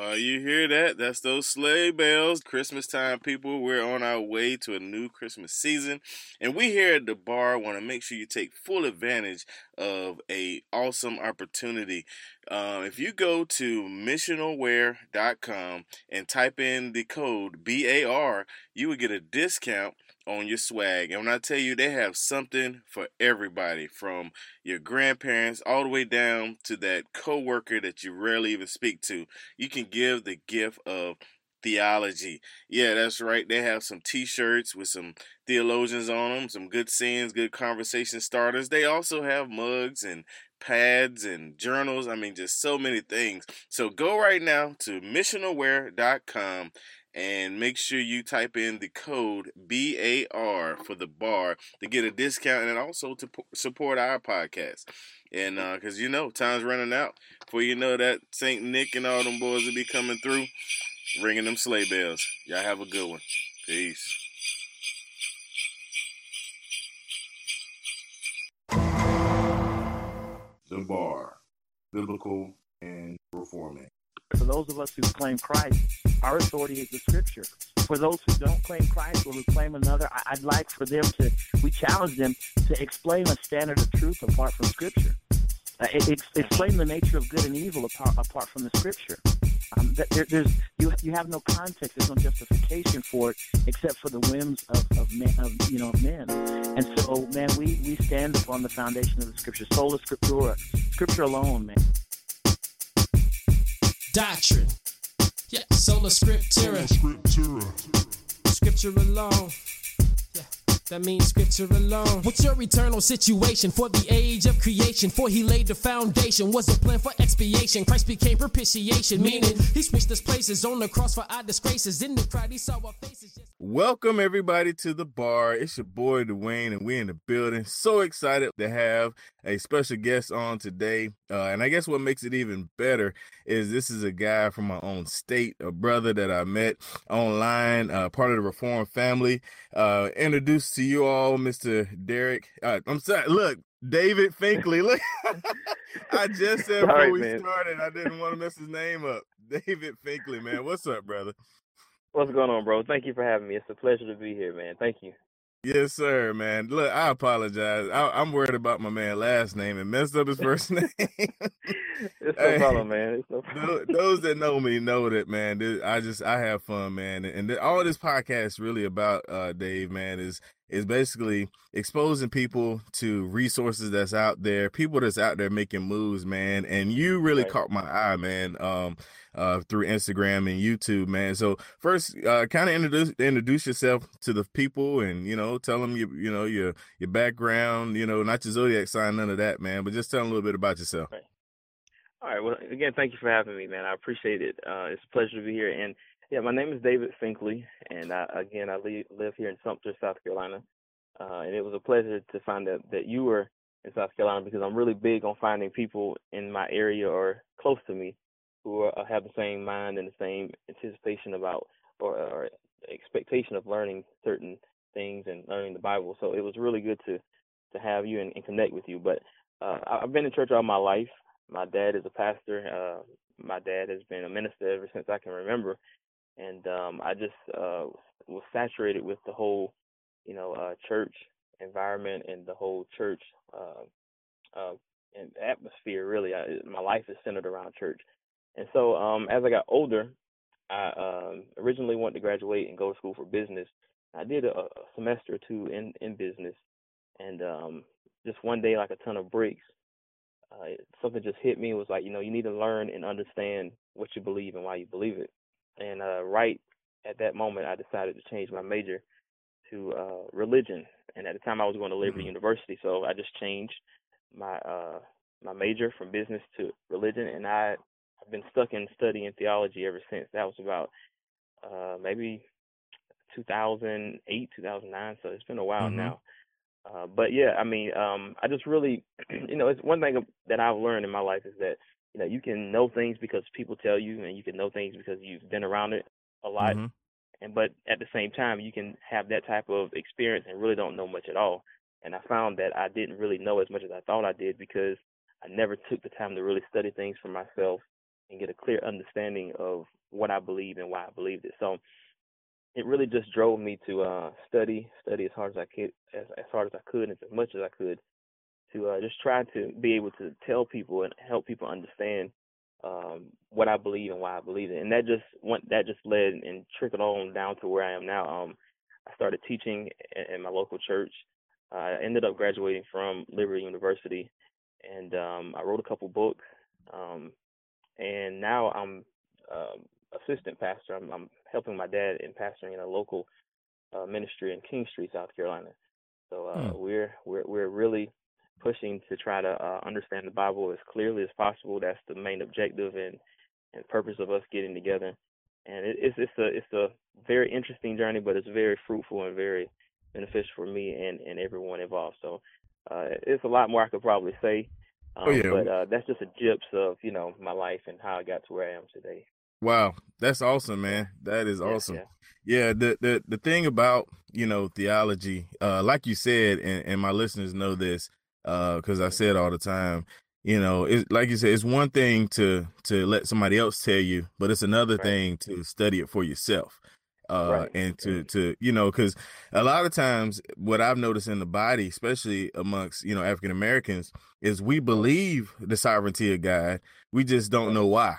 Uh, you hear that? That's those sleigh bells. Christmas time, people. We're on our way to a new Christmas season, and we here at the bar want to make sure you take full advantage of a awesome opportunity. Uh, if you go to missionalwear.com and type in the code BAR, you will get a discount on your swag. And when I tell you they have something for everybody, from your grandparents all the way down to that coworker that you rarely even speak to, you can give the gift of theology. Yeah, that's right. They have some t-shirts with some theologians on them, some good sayings, good conversation starters. They also have mugs and pads and journals. I mean, just so many things. So go right now to missionalwear.com and make sure you type in the code BAR for the bar to get a discount and also to support our podcast. And because uh, you know, time's running out. Before you know that, St. Nick and all them boys will be coming through, ringing them sleigh bells. Y'all have a good one. Peace. The bar, biblical and reforming. For those of us who claim Christ, our authority is the scripture. For those who don't claim Christ or who claim another, I'd like for them to, we challenge them to explain a standard of truth apart from scripture. Uh, it, explain the nature of good and evil apart, apart from the scripture. Um, there, there's you you have no context. There's no justification for it except for the whims of, of men, of you know men. And so, man, we we stand upon the foundation of the scripture, sola scriptura, scripture alone, man. Doctrine, yeah, sola scriptura, scripture alone. Yeah, that means scripture alone. What's your eternal situation for the age of creation? For he laid the foundation, was a plan for expiation. Christ became propitiation, meaning he switched his places on the cross for our disgraces. In the crowd, he saw our faces. Just- Welcome everybody to the bar. It's your boy Dwayne, and we're in the building. So excited to have a special guest on today. Uh, and I guess what makes it even better is this is a guy from my own state, a brother that I met online, uh, part of the Reform family. Uh, introduced to you all, Mr. Derek. Uh, I'm sorry. Look, David Finklea. Look, I just said before Sorry, we man. started, I didn't want to mess his name up. David Finklea, man. What's up, brother? What's going on, bro? Thank you for having me. It's a pleasure to be here, man. Thank you. Yes, sir, man. Look, I apologize. I, I'm worried about my man last name and messed up his first name. It's no Hey. problem, man. It's no Tho- Those that know me know that, man. I just I have fun, man, and all this podcast is really about, uh, Dave, man, is is basically exposing people to resources that's out there, people that's out there making moves, man. And you really Right. caught my eye, man. Um, uh, through Instagram and YouTube, man. So first, uh, kind of introduce introduce yourself to the people, and you know, tell them you you know your your background, you know, not your zodiac sign, none of that, man. But just tell them a little bit about yourself. All right. Well, again, thank you for having me, man. I appreciate it. Uh, it's a pleasure to be here. And yeah, my name is David Finklea, and I, again, I live, here in Sumter, South Carolina. Uh, and it was a pleasure to find out that you were in South Carolina because I'm really big on finding people in my area or close to me who are, have the same mind and the same anticipation about or, or expectation of learning certain things and learning the Bible. So it was really good to to have you and, and connect with you. But uh, I've been in church all my life. My dad is a pastor. Uh, my dad has been a minister ever since I can remember, and um, I just uh, was saturated with the whole, you know, uh, church environment and the whole church uh, uh, and atmosphere. Really, I, my life is centered around church. And so, um, as I got older, I um, originally wanted to graduate and go to school for business. I did a, a semester or two in in business, and um, just one day, like a ton of bricks, uh, something just hit me. It was like, you know, you need to learn and understand what you believe and why you believe it. And uh, right at that moment, I decided to change my major to uh, religion. And at the time, I was going to Liberty mm-hmm. University, so I just changed my uh, my major from business to religion, and I I've been stuck in studying theology ever since. That was about uh, maybe 2008, 2009. So it's been a while mm-hmm. now. Uh, but yeah, I mean, um, I just really, you know, it's one thing that I've learned in my life is that you know you can know things because people tell you, and you can know things because you've been around it a lot. Mm-hmm. And but at the same time, you can have that type of experience and really don't know much at all. And I found that I didn't really know as much as I thought I did because I never took the time to really study things for myself and get a clear understanding of what I believe and why I believed it. So it really just drove me to uh, study, study as hard as I could, as as hard as I could, and as much as I could, to uh, just try to be able to tell people and help people understand um, what I believe and why I believe it. And that just went, that just led and trickled on down to where I am now. Um, I started teaching in, in my local church. Uh, I ended up graduating from Liberty University, and um, I wrote a couple books. Um, and now I'm um, assistant pastor. I'm, I'm helping my dad in pastoring in a local uh, ministry in Kingstree, South Carolina. So uh, hmm. we're we're we're really pushing to try to uh, understand the Bible as clearly as possible. That's the main objective and and purpose of us getting together. And it, it's it's a it's a very interesting journey, but it's very fruitful and very beneficial for me and and everyone involved. So uh, it's a lot more I could probably say. Oh, um, oh, yeah. But uh, that's just a glimpse of you know my life and how I got to where I am today. Wow, that's awesome, man. That is awesome. Yeah, yeah. yeah, the the the thing about you know theology, uh, like you said, and, and my listeners know this, uh, because I say it all the time. You know, it's like you said, it's one thing to to let somebody else tell you, but it's another right. thing to study it for yourself. Uh, right. and to to you know because a lot of times what i've noticed in the body especially amongst you know african americans is we believe the sovereignty of god we just don't know why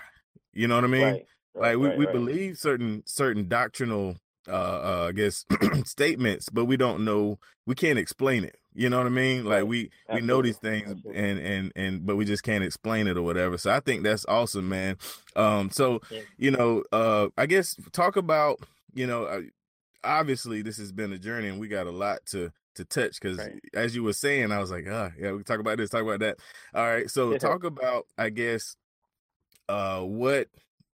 you know what i mean right. Like we, right, we right. believe certain certain doctrinal uh, uh I guess statements, but we don't know we can't explain it. You know what I mean? Like we Absolutely. we know these things Absolutely. and and and but we just can't explain it or whatever. So I think that's awesome, man. Um so you know, uh I guess talk about, you know, uh, obviously this has been a journey and we got a lot to to touch because right. as you were saying, I was like, ah, yeah, we talk about this, talk about that. All right, so talk about, I guess, uh, what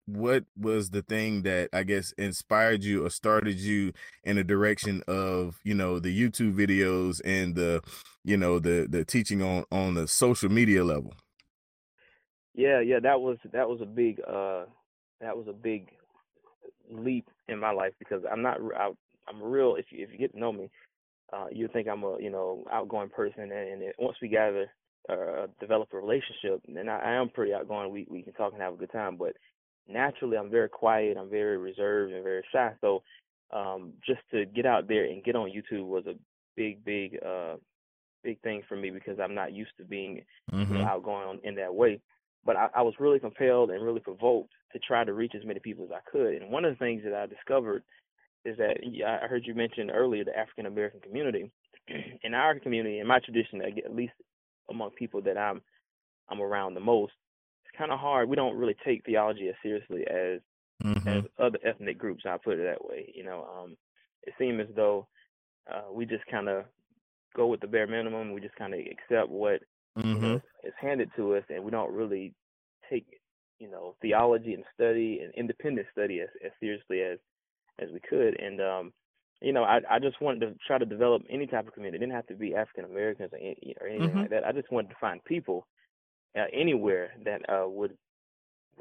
what was the thing that I guess inspired you or started you in the direction of you know the YouTube videos and the you know the the teaching on on the social media level? Yeah, yeah, that was that was a big uh that was a big leap in my life because I'm not I, I'm real if you if you get to know me, uh you think I'm a you know outgoing person and, and it, once we gather uh develop a relationship and I, I am pretty outgoing we we can talk and have a good time but naturally I'm very quiet, I'm very reserved and very shy. So um, just to get out there and get on YouTube was a big, big, uh, big thing for me because I'm not used to being mm-hmm. you know, outgoing in that way. But I, I was really compelled and really provoked to try to reach as many people as I could. And one of the things that I discovered is that I heard you mention earlier the African American community. in our community, in my tradition, at least among people that I'm I'm around the most, kind of hard. We don't really take theology as seriously as mm-hmm. as other ethnic groups. I put it that way. You know, um, it seems as though uh, we just kind of go with the bare minimum. We just kind of accept what mm-hmm. you know, mm-hmm. is handed to us, and we don't really take you know theology and study and independent study as, as seriously as as we could. And um, you know, I I just wanted to try to develop any type of community. It didn't have to be African Americans or, or anything mm-hmm. like that. I just wanted to find people uh, anywhere that uh, would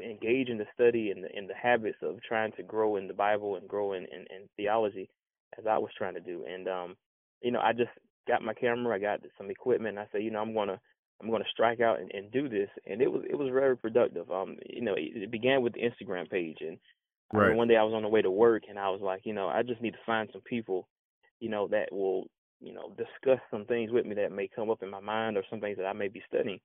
engage in the study and the, in the habits of trying to grow in the Bible and grow in, in, in theology as I was trying to do. And um, you know, I just got my camera, I got some equipment, and I said, you know, I'm gonna I'm gonna strike out and, and do this. And it was it was very productive. Um, you know, it, it began with the Instagram page, and right. one day I was on the way to work, and I was like, you know, I just need to find some people, you know, that will you know discuss some things with me that may come up in my mind or some things that I may be studying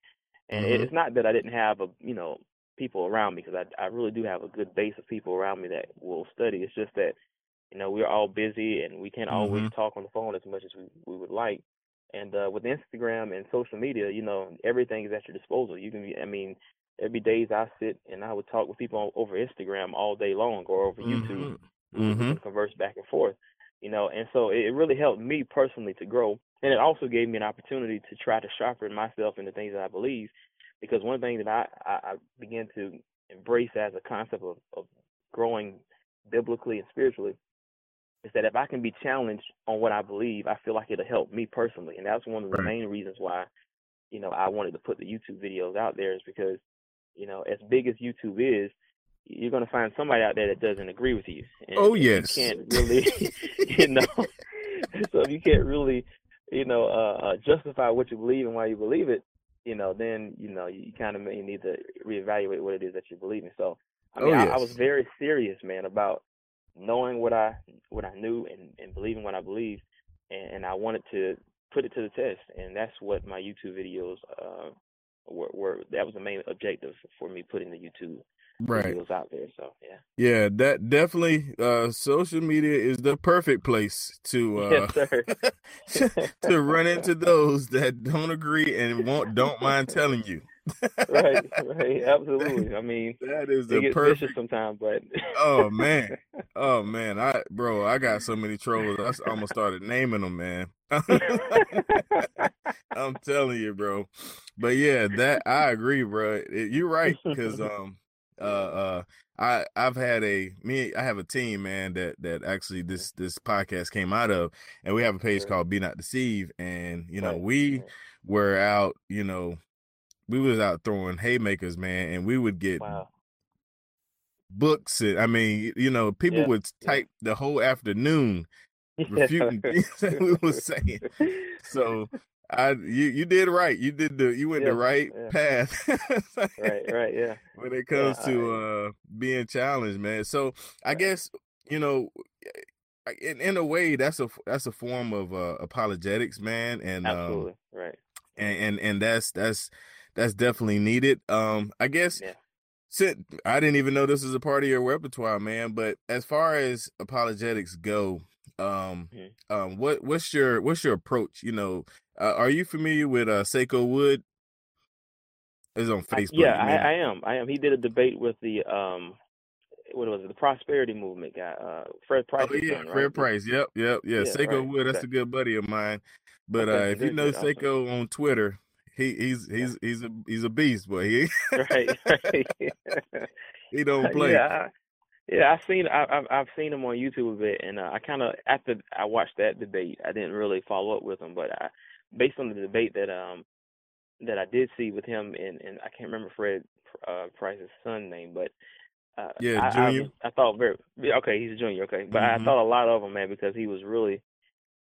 And Mhm. it's not that I didn't have a you know people around me because I I really do have a good base of people around me that will study. It's just that you know we're all busy and we can't always Mhm. talk on the phone as much as we we would like. And uh, with Instagram and social media, you know everything is at your disposal. You can be I mean be days I sit and I would talk with people over Instagram all day long or over YouTube. Mhm. We Mhm. converse back and forth, you know. And so it really helped me personally to grow, and it also gave me an opportunity to try to sharpen myself in the things that I believe. Because one thing that I I, I began to embrace as a concept of, of growing biblically and spiritually is that if I can be challenged on what I believe, I feel like it'll help me personally, and that's one of the Right. main reasons why, you know, I wanted to put the YouTube videos out there is because, you know, as big as YouTube is, you're gonna find somebody out there that doesn't agree with you. And Oh, yes. you can't really, you know, so if you can't really, you know, uh, uh, justify what you believe and why you believe it, you know, then you know you kind of may need to reevaluate what it is that you believe in. So, I Oh, mean, I, I was very serious, man, about knowing what I what I knew and, and believing what I believed, and, and I wanted to put it to the test, and that's what my YouTube videos uh, were, were. That was the main objective for me putting the YouTube Right. videos out there. So yeah, Yeah, that definitely uh social media is the perfect place to uh yes, to run into those that don't agree and won't don't mind telling you. right, right, absolutely. I mean, That is the perfect sometimes, but Oh man. Oh man, I bro, I got so many trolls. I almost started naming them, man. I'm telling you, bro. But yeah, that I agree, bro. It- you're right because um uh uh I I've had a me I have a team, man, that that actually this this podcast came out of, and we have a page called Be Not Deceived, and you know we were out, you know, we was out throwing haymakers, man, and we would get wow, books. And, I mean, you know, people Yeah, would yeah. type the whole afternoon refuting things that we were saying. So I you you did right. You did the you went the right yeah. path. right, right, yeah. when it comes Yeah, to uh being challenged, man. So I guess you know, in in a way, that's a that's a form of uh, apologetics, man, and um, Absolutely, right. and and and that's that's that's definitely needed. Um, I guess Yeah. since I didn't even know this was a part of your repertoire, man. But as far as apologetics go, um, Mhm. um, what what's your what's your approach? You know, uh, are you familiar with uh Seiko Wood? It's on I- Facebook. yeah, I, I am. I am. He did a debate with the um, what was it? The Prosperity Movement guy, uh, Fred Price. Oh yeah, son, right? Fred Price. Yep, yep, yeah. Yeah, Seiko right, Wood. That's a good buddy of mine. But uh, if you know good, awesome. Seiko on Twitter, he he's he's he's a he's a beast, boy. He right, right. he don't play. Yeah, I, yeah. I've seen I, I've I've seen him on YouTube a bit, and uh, I kind of after I watched that debate, I didn't really follow up with him, but I, based on the debate that um that I did see with him and and I can't remember Fred uh, Price's son name, but uh, Yeah, I, Junior. I, I thought very yeah, okay, he's a junior, okay, but Mhm. I thought a lot of him, man, because he was really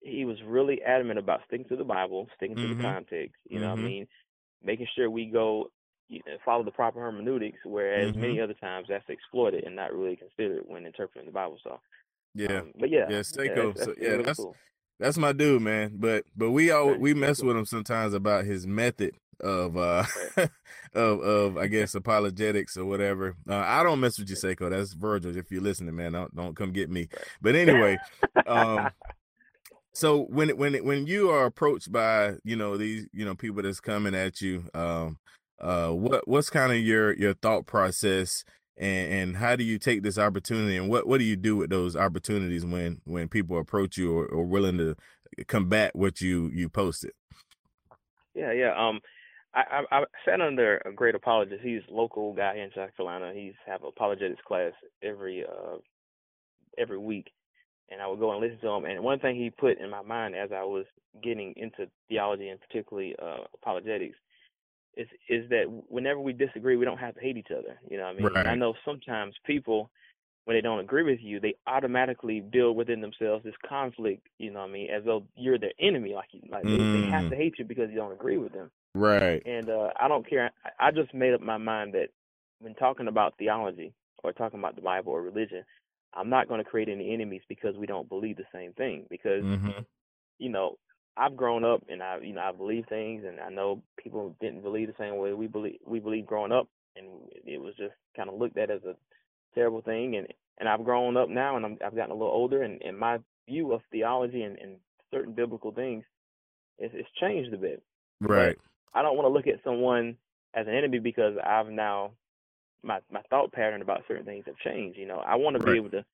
he was really adamant about sticking to the Bible, sticking to Mhm. the context. You know what. I mean? Making sure we go you know, follow the proper hermeneutics, whereas many Mhm. other times that's exploited and not really considered when interpreting the Bible. So, Yeah, um, but yeah, yeah, Seiko. that's So, yeah, really that's cool. That's my dude, man. But but we all we mess with him sometimes about his method of uh of of I guess apologetics or whatever. Uh, I don't mess with you, Seiko. That's Virgil. If you're listening, man, don't don't come get me. But anyway, um, so when it, when when you are approached by you know these you know people that's coming at you, um, uh, what what's kind of your your thought process? And, and how do you take this opportunity and what, what do you do with those opportunities when, when people approach you or, or willing to combat what you, you posted? Yeah, yeah. Um, I, I I sat under a great apologist. He's a local guy in South Carolina. He's have apologetics class every uh every week, and I would go and listen to him. And one thing he put in my mind as I was getting into theology and particularly uh apologetics is is that whenever we disagree, we don't have to hate each other. You know what I mean? And I know sometimes people when they don't agree with you, they automatically build within themselves this conflict, you know what I mean, as though you're their enemy, like like they, they have Mm. to hate you because you don't agree with them. Right. And uh, I don't care. I, I just made up my mind that when talking about theology or talking about the Bible or religion, I'm not going to create any enemies because we don't believe the same thing. Because hmm you know, I've grown up and I you know I believe things and I know people didn't believe the same way we believe we believe growing up and it was just kind of looked at as a terrible thing and and I've grown up now and I'm, I've gotten a little older and, and my view of theology and, and certain biblical things it's, it's changed a bit. Right. But I don't want to look at someone as an enemy because I've now my my thought pattern about certain things have changed. You know, I want to Right. be able to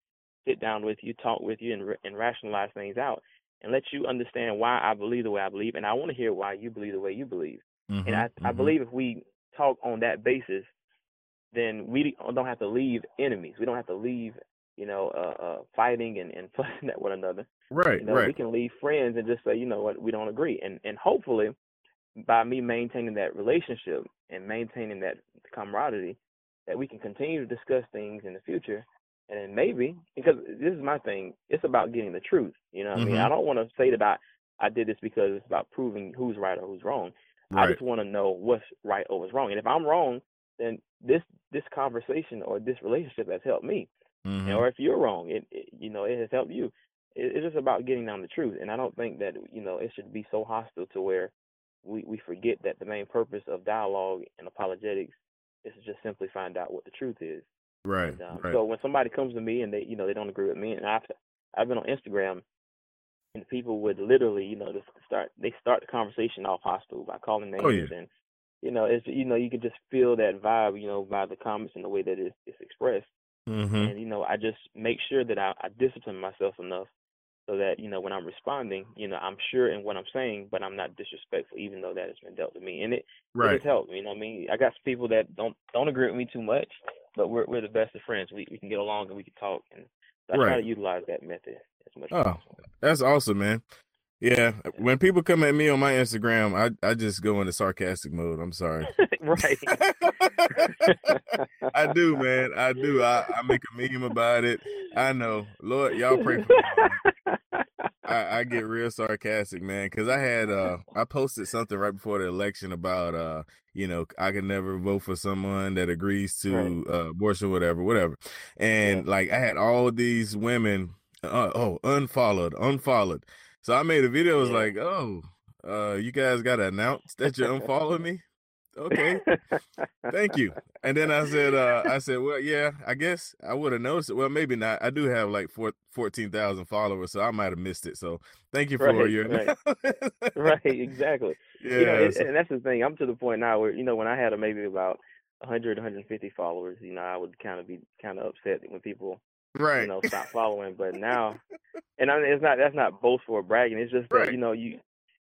sit down with you, talk with you, and and rationalize things out, and let you understand why I believe the way I believe, and I want to hear why you believe the way you believe. Mhm, And I I mhm. believe if we talk on that basis, then we don't have to leave enemies. We don't have to leave you know uh, uh fighting and and fussing at one another. Right. You know, we can leave friends and just say, you know what, we don't agree. And and hopefully by me maintaining that relationship and maintaining that camaraderie, that we can continue to discuss things in the future. And maybe because this is my thing, it's about getting the truth. You know what I mean? I don't want to say that I, I did this because it's about proving who's right or who's wrong. I just want to know what's right or what's wrong. And if I'm wrong, then this this conversation or this relationship has helped me Mhm. or if you're wrong, it, it you know it has helped you. It, it's just about getting down the truth, and I don't think that you know it should be so hostile to where we we forget that the main purpose of dialogue and apologetics is to just simply find out what the truth is. Right. And, um, right. So when somebody comes to me and they you know they don't agree with me, and I've I've been on Instagram, and people would literally you know just start they start the conversation off hostile by calling names Oh, yeah. and you know it's you know you can just feel that vibe you know by the comments and the way that it's, it's expressed Mhm. and you know i just make sure that I, I discipline myself enough so that you know when i'm responding you know i'm sure in what i'm saying but i'm not disrespectful even though that has been dealt to me and it, it Right. has helped you know what i mean i got some people that don't don't agree with me too much but we're we're the best of friends we we can get along and we can talk and i try to utilize that method as much Oh. as possible That's awesome, man. Yeah. When people come at me on my Instagram, I I just go into sarcastic mode. I'm sorry. right I do, man. I do. I, I make a meme about it. I know. Lord, y'all pray for me. I, I get real sarcastic, man, because I had uh I posted something right before the election about uh you know I can never vote for someone that agrees to Right. uh, abortion, whatever, whatever, and like I had all these women, uh, oh unfollowed, unfollowed. So I made a video. It was Yeah. like, oh, uh, you guys got to announce that you unfollowed me. Okay, thank you. And then I said, uh, I said, well, yeah, I guess I would have noticed it. Well, maybe not. I do have like four, 14,000 followers, so I might have missed it. So thank you for Right, your right. right exactly yeah. you know, it, and that's the thing. I'm to the point now where you know when I had a, maybe about 100, 150 followers, you know, I would kind of be kind of upset when people right. you know stop following. But now, and I mean, it's not that's not boastful or bragging. It's just that Right. you know you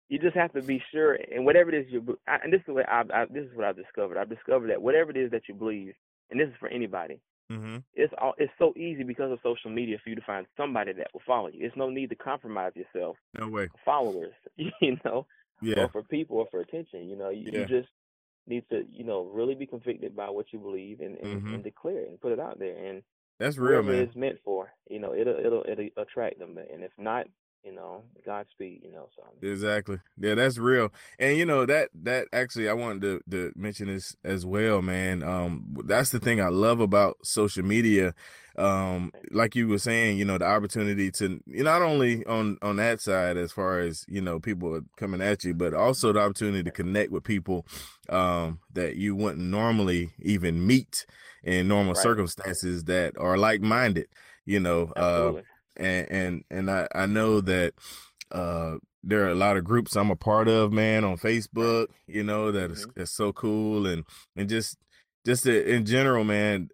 you just have to be sure, and whatever it is you I, and this is what I, I this is what I've discovered. I've discovered that whatever it is that you believe, and this is for anybody. hmm It's all it's so easy because of social media for you to find somebody that will follow you. It's no need to compromise yourself No way. followers, you know Yeah. or for people or for attention. You know, you, Yeah. you just need to, you know, really be convicted by what you believe and, and, Mhm. and declare it and put it out there. And That's real, man. it's meant for, you know, it'll it'll it'll attract them. And if not, you know, Godspeed. You know, so Exactly. Yeah, that's real. And you know that that actually I wanted to, to mention this as well, man. Um that's the thing I love about social media. Um like you were saying, you know, the opportunity to you not only on on that side as far as, you know, people are coming at you, but also the opportunity to connect with people um that you wouldn't normally even meet in normal Right. circumstances that are like-minded, you know. Uh and and and I I know that uh there are a lot of groups I'm a part of, man, on Facebook, you know, that is Mhm. that's so cool and and just just to- in general, man,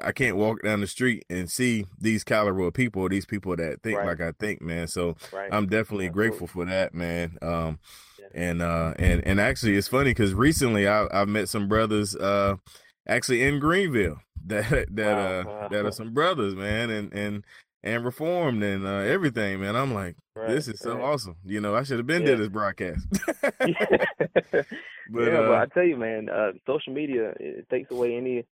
I can't walk down the street and see these caliber of people, these people that think Right. like I think, man. So right. I'm definitely Absolutely. grateful for that, man. Um, Yeah. and uh, and and actually, it's funny because recently I I've met some brothers, uh, actually in Greenville that that uh wow. that are some brothers, man, and and and reformed and uh, everything, man. I'm like, Right, this is so right. awesome. You know, I should have been Yeah. did this broadcast. yeah, but yeah, uh, but I tell you, man, uh, social media it, it takes away any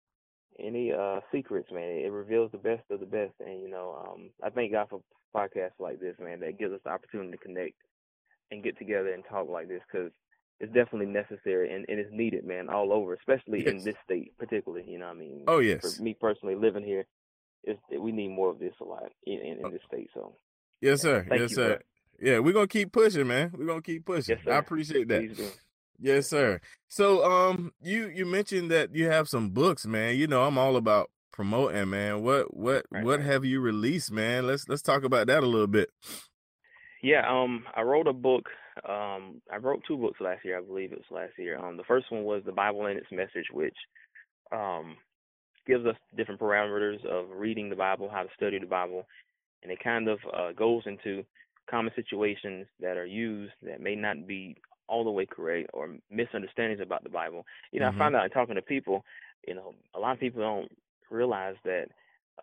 any uh secrets, man. It, reveals the best of the best, and you know, um, I thank God for podcasts like this, man, that gives us the opportunity to connect and get together and talk like this, because it's definitely necessary and, and it's needed, man, all over, especially in this state, particularly. You know, what I mean, oh yes, for me personally, living here, is we need more of this a lot in, in, in this state. So yes sir, thank yes you, sir. bro. Yeah, we're gonna keep pushing, man. We're gonna keep pushing. Yes, I appreciate that. Yes, sir. So, um, you you mentioned that you have some books, man. You know, I'm all about promoting, man. What what Right, what have you released, man? Let's let's talk about that a little bit. Yeah, um, I wrote a book. Um, I wrote two books last year, I believe it was last year. Um, the first one was the Bible and its message, which um gives us different parameters of reading the Bible, how to study the Bible, and it kind of uh, goes into common situations that are used that may not be all the way correct or misunderstandings about the Bible. You know, Mhm. I found out in talking to people, you know, a lot of people don't realize that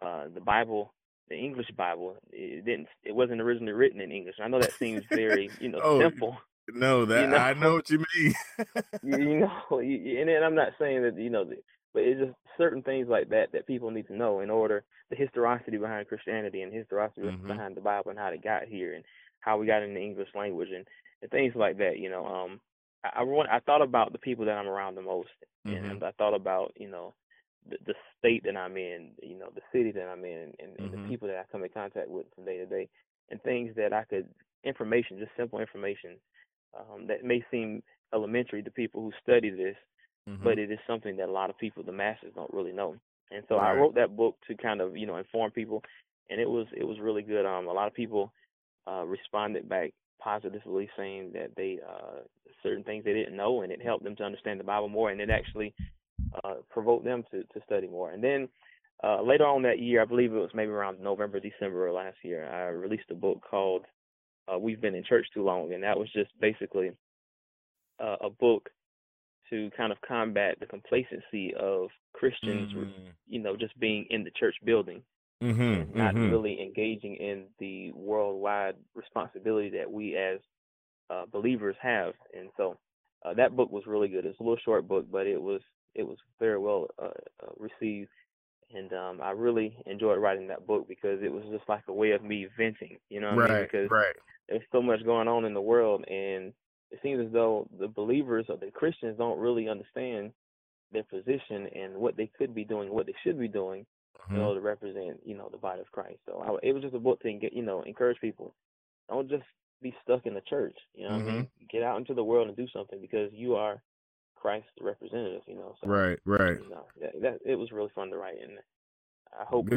uh, the Bible, the English Bible, it didn't, it wasn't originally written in English. I know that seems very, you know, Oh, simple. No, that know- I know what you mean. you, you know, you, and then I'm not saying that you know, but it's just certain things like that that people need to know in order the historicity behind Christianity and historicity Mhm. behind the Bible and how it got here and how we got in the English language and, and things like that. You know, um, I I, want, I thought about the people that I'm around the most, Mhm. and I thought about you know the, the state that I'm in, you know, the city that I'm in, and, and Mhm. the people that I come in contact with from day to day, and things that I could information, just simple information um, that may seem elementary to people who study this, Mhm. but it is something that a lot of people, the masses, don't really know. And so I wrote that book to kind of you know inform people, and it was it was really good. Um, a lot of people uh, responded back positively, saying that they uh, certain things they didn't know, and it helped them to understand the Bible more, and it actually uh, provoked them to to study more. And then uh, later on that year, I believe it was maybe around November, December of last year, I released a book called uh, "We've Been in Church Too Long," and that was just basically uh, a book to kind of combat the complacency of Christians, Mhm. you know, just being in the church building Mhm, and not mhm. really engaging in the worldwide responsibility that we as uh, believers have. And so uh, that book was really good. It's a little short book, but it was it was very well uh, uh, received. And um, I really enjoyed writing that book because it was just like a way of me venting, you know what I mean? Right, Because right. there's so much going on in the world and it seems as though the believers or the Christians don't really understand their position and what they could be doing, what they should be doing in Mhm. order to represent, you know, the body of Christ. So I, it was just a book to get, you know, encourage people. Don't just be stuck in the church. You know, what I mean, Mm-hmm. get out into the world and do something because you are Christ's representative. You know, so Right, right. You know, that, that it was really fun to write, and I hope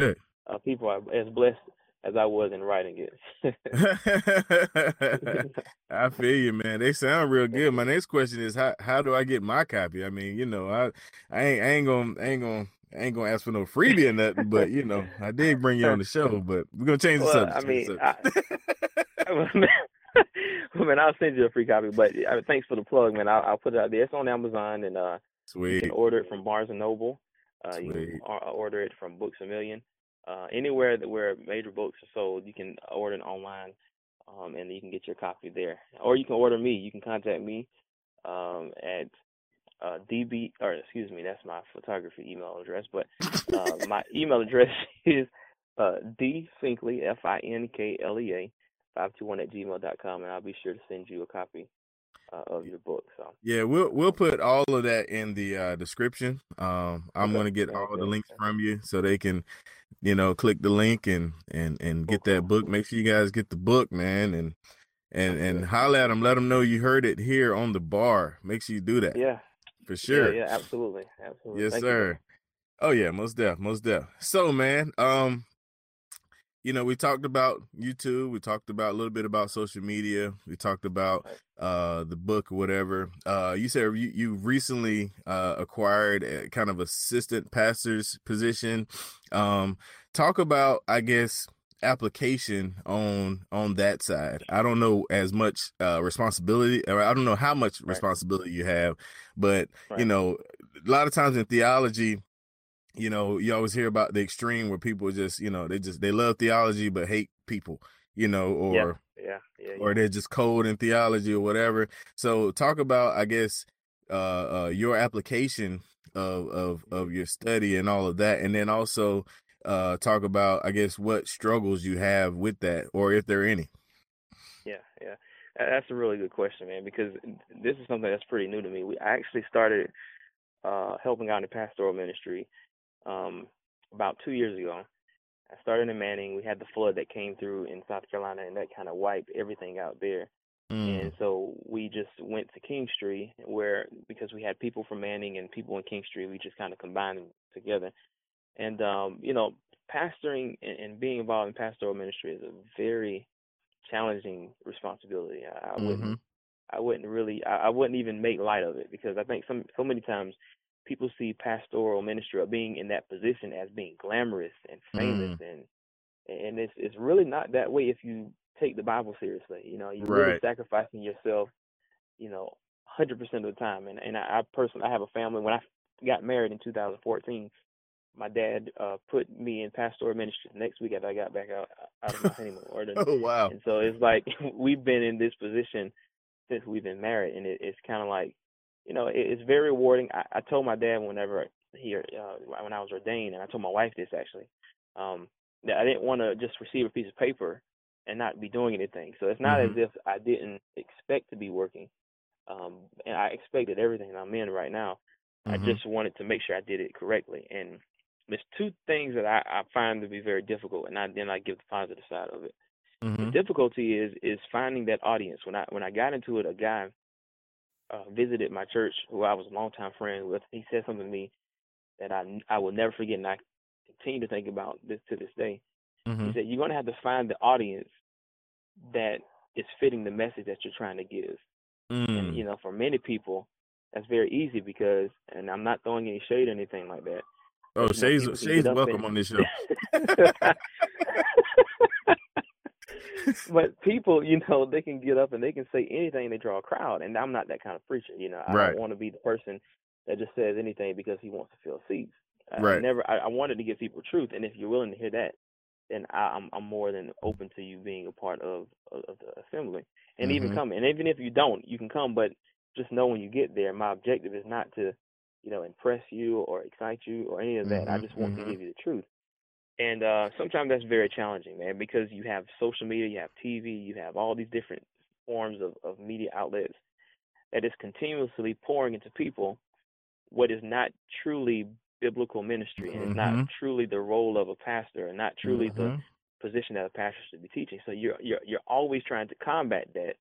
uh, people are as blessed as I was in writing it. I feel you, man. They sound real good. My next question is how how do I get my copy? I mean, you know, I I ain't I ain't gonna I ain't gonna I ain't gonna ask for no freebie or nothing, but you know, I did bring you on the show, but we're gonna change the Well, subject. I mean, well, man, I'll send you a free copy. But uh, thanks for the plug, man. I'll, I'll put it out there. It's on Amazon, and uh, you can order it from Barnes and Noble. Uh, you Sweet. can or- order it from Books a Million. Uh, anywhere that where major books are sold, you can order it online, um, and you can get your copy there. Or you can order me. You can contact me um, at uh, db or excuse me, that's my photography email address. But uh, my email address is uh, f i n k l e a five two one at gmail dot com, and I'll be sure to send you a copy uh, of your book. So Yeah, we'll we'll put all of that in the uh, description. Um, I'm Okay, gonna get very all the links from you so they can, you know, click the link and and and get that book. Make sure you guys get the book, man, and and and holler at them. Let them know you heard it here on the bar. Make sure you do that. yeah, for sure. yeah, yeah, absolutely, absolutely. Yes, Thank you, sir. Oh yeah, most def, most def. So man, um, you know, we talked about YouTube, we talked about a little bit about social media, we talked about uh the book or whatever. Uh you said you you recently uh acquired a kind of assistant pastor's position. Um talk about I guess application on on that side. I don't know as much uh responsibility or I don't know how much responsibility you have, but you know, a lot of times in theology, you know, you always hear about the extreme where people just, you know, they just they love theology but hate people, you know, or yeah, yeah, yeah, or yeah. they're just cold in theology or whatever. So talk about, I guess, uh, uh your application of of of your study and all of that, and then also uh talk about, I guess, what struggles you have with that, or if there are any. Yeah, yeah. That's a really good question, man, because this is something that's pretty new to me. We I actually started uh helping out in the pastoral ministry um about two years ago. I started in Manning. We had the flood that came through in South Carolina, and that kind of wiped everything out there. Mm. And so we just went to Kingstree, where because we had people from Manning and people in Kingstree, we just kind of combined them together. And um, you know, pastoring and, and being involved in pastoral ministry is a very challenging responsibility. I, I wouldn't, Mhm. I wouldn't really, I, I wouldn't even make light of it because I think some so many times people see pastoral ministry or being in that position as being glamorous and famous and and it's it's really not that way if you take the Bible seriously. You know, you're really sacrificing yourself, you know, hundred percent of the time. And and I, I personally I have a family. When I got married in 2014, my dad uh put me in pastoral ministry the next week after I got back out out of my honeymoon. Or the, Oh wow. and so it's like we've been in this position since we've been married, and it, it's kind of like, you know, it, it's very rewarding. I, I told my dad whenever he uh, when I was ordained, and I told my wife this actually, um, that I didn't want to just receive a piece of paper and not be doing anything. So it's not Mhm. as if I didn't expect to be working, um, and I expected everything that I'm in right now. I Mhm. just wanted to make sure I did it correctly. And there's two things that I, I find to be very difficult, and I, then I give the positive side of it. The Mhm. difficulty is is finding that audience. When I when I got into it, a guy uh, visited my church who I was a longtime friend with. He said something to me that I I will never forget, and I continue to think about this to this day. He Mhm. said you're going to have to find the audience that is fitting the message that you're trying to give. And Mm. you know, for many people, that's very easy because, and I'm not throwing any shade or anything like that. Oh, you know, Shay's Shay's welcome and- on this show. but people, you know, they can get up and they can say anything they draw a crowd, and I'm not that kind of preacher. You know, I Right. don't want to be the person that just says anything because he wants to fill seats. I- I Right. never. I, I wanted to give people truth, and if you're willing to hear that, then I, I'm I'm more than open to you being a part of of, of the assembly, and even Mhm. come. And even if you don't, you can come, but just know when you get there, my objective is not to, you know, impress you or excite you or any of that. I Mhm, just want mhm. to give you the truth. And uh sometimes that's very challenging, man, because you have social media, you have TV, you have all these different forms of, of media outlets that is continuously pouring into people what is not truly biblical ministry and it's not truly the role of a pastor and not truly the Mhm. position that a pastor should be teaching. So you're you're you're always trying to combat that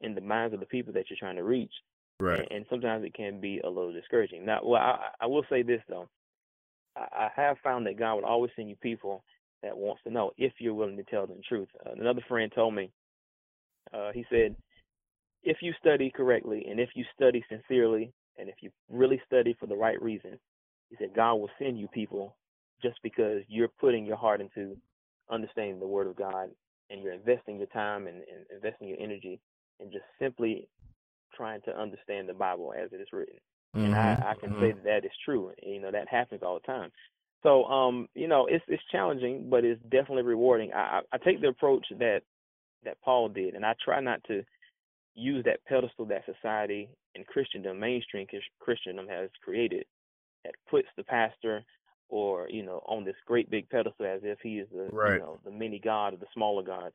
in the minds of the people that you're trying to reach. Right. And, and sometimes it can be a little discouraging. Now, well, I, I will say this though, I, have found that God would always send you people that wants to know if you're willing to tell them the truth. Uh, another friend told me, uh, he said, if you study correctly and if you study sincerely and if you really study for the right reason, he said God will send you people just because you're putting your heart into understanding the Word of God and you're investing your time and, and investing your energy and just simply trying to understand the Bible as it is written. And I, Mhm. I can Mhm. say that that is true. You know, that happens all the time. So, um, you know, it's it's challenging, but it's definitely rewarding. I, I take the approach that that Paul did, and I try not to use that pedestal that society and Christendom, mainstream Chris- Christendom, has created, that puts the pastor or you know on this great big pedestal as if he is the Right. you know the mini god or the smaller god.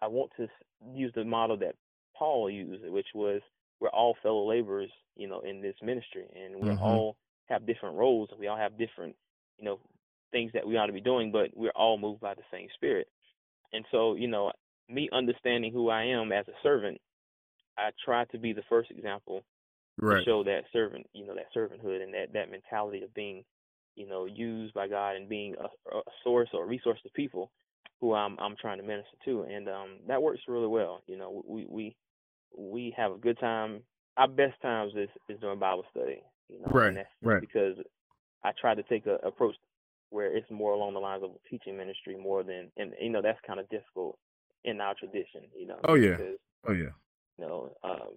I want to use the model that Paul used, which was we're all fellow laborers, you know, in this ministry, and we Mhm. all have different roles, and we all have different, you know, things that we ought to be doing, but we're all moved by the same spirit. And so, you know, me understanding who I am as a servant, I try to be the first example Right. to show that servant, you know, that servanthood and that that mentality of being, you know, used by God and being a, a source or a resource to people who I'm I'm trying to minister to, and um, that works really well. You know, we we we have a good time. Our best times is is during Bible study. You know, Right, right. because I try to take a approach where it's more along the lines of teaching ministry more than, and you know, that's kind of difficult in our tradition. You know. Oh, yeah. Because, Oh yeah. you know, um,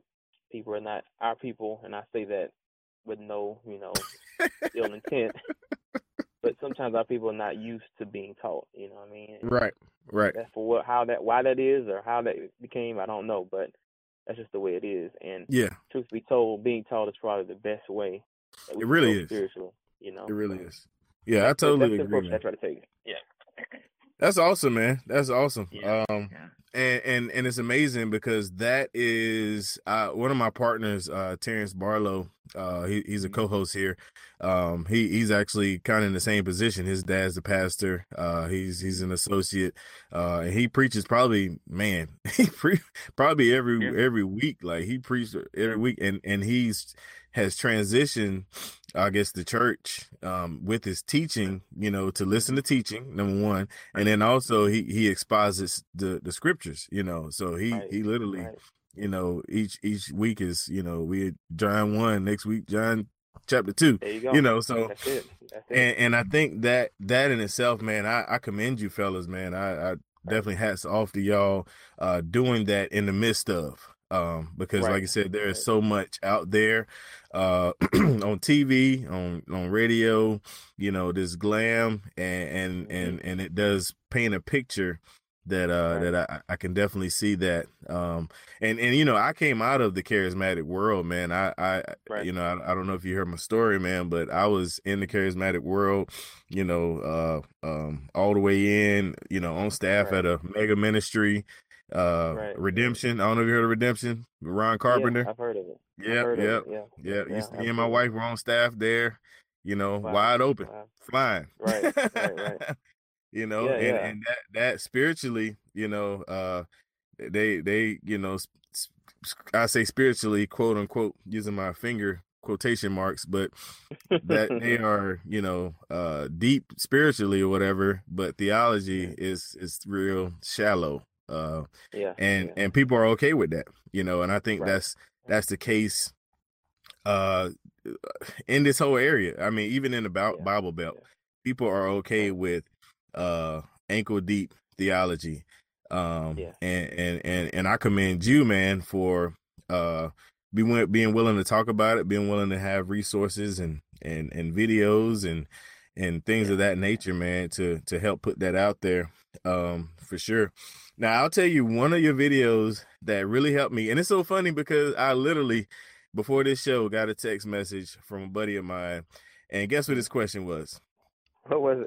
people are not our people, and I say that with no, you know, ill intent. But sometimes our people are not used to being taught. You know what I mean? Right. Right. That's for what, how that, why that is, or how that became. I don't know, but that's just the way it is. And Yeah. truth be told, being taught is probably the best way. It really is. Spiritually, you know. It really is. Yeah, I that's totally that's agree. approach I try to take. Yeah. That's awesome, man. That's awesome. Yeah, um, yeah. and and and it's amazing because that is uh, one of my partners, uh, Terrence Barlow. Uh, he, he's a Mm-hmm. co-host here. Um, he he's actually kind of in the same position. His dad's the pastor. Uh, he's he's an associate. Uh, and he preaches probably man, he pre- probably every Yeah. every week. Like he preaches every week, and and he's has transitioned. I guess the church um, with his teaching, you know, to listen to teaching number one, and then also he he exposits the the scriptures, you know. So he Right, he literally right. you know each each week is you know we John one next week John chapter two There you go. you know so That's it. That's it. and and I think that that in itself man I I commend you fellas man I I definitely hats off to y'all uh doing that in the midst of um because Right, like I said there is so much out there uh on TV on on radio you know this glam and and Mhm. and and it does paint a picture that uh Right. that I, I can definitely see that um and and you know I came out of the charismatic world man I I Right. you know I, I don't know if you heard my story man but I was in the charismatic world you know uh um all the way in you know on staff Right. at a mega ministry uh Right. redemption I don't know if you heard of redemption Ron Carpenter Yeah, I've heard of it. Yep, heard yep, it, Yeah. yeah, Yeah, used to- me and my wife were on staff there, you know, Wow, wide open, wow. flying. Right, right, right. you know, Yeah, and and that that spiritually, you know, uh, they they you know, I say spiritually, quote unquote, using my finger quotation marks, but that they are you know uh deep spiritually or whatever, but theology is is real shallow. Uh, yeah. and yeah. and people are okay with that you know and i think Right. that's that's the case uh in this whole area i mean even in the Bi- Yeah, bible belt people are okay with uh ankle deep theology um Yeah. and and and and i commend you man for uh being being willing to talk about it being willing to have resources and and and videos and and things Yeah. of that nature man to to help put that out there um for sure now I'll tell you one of your videos that really helped me, and it's so funny because I literally before this show got a text message from a buddy of mine, and guess what his question was? What was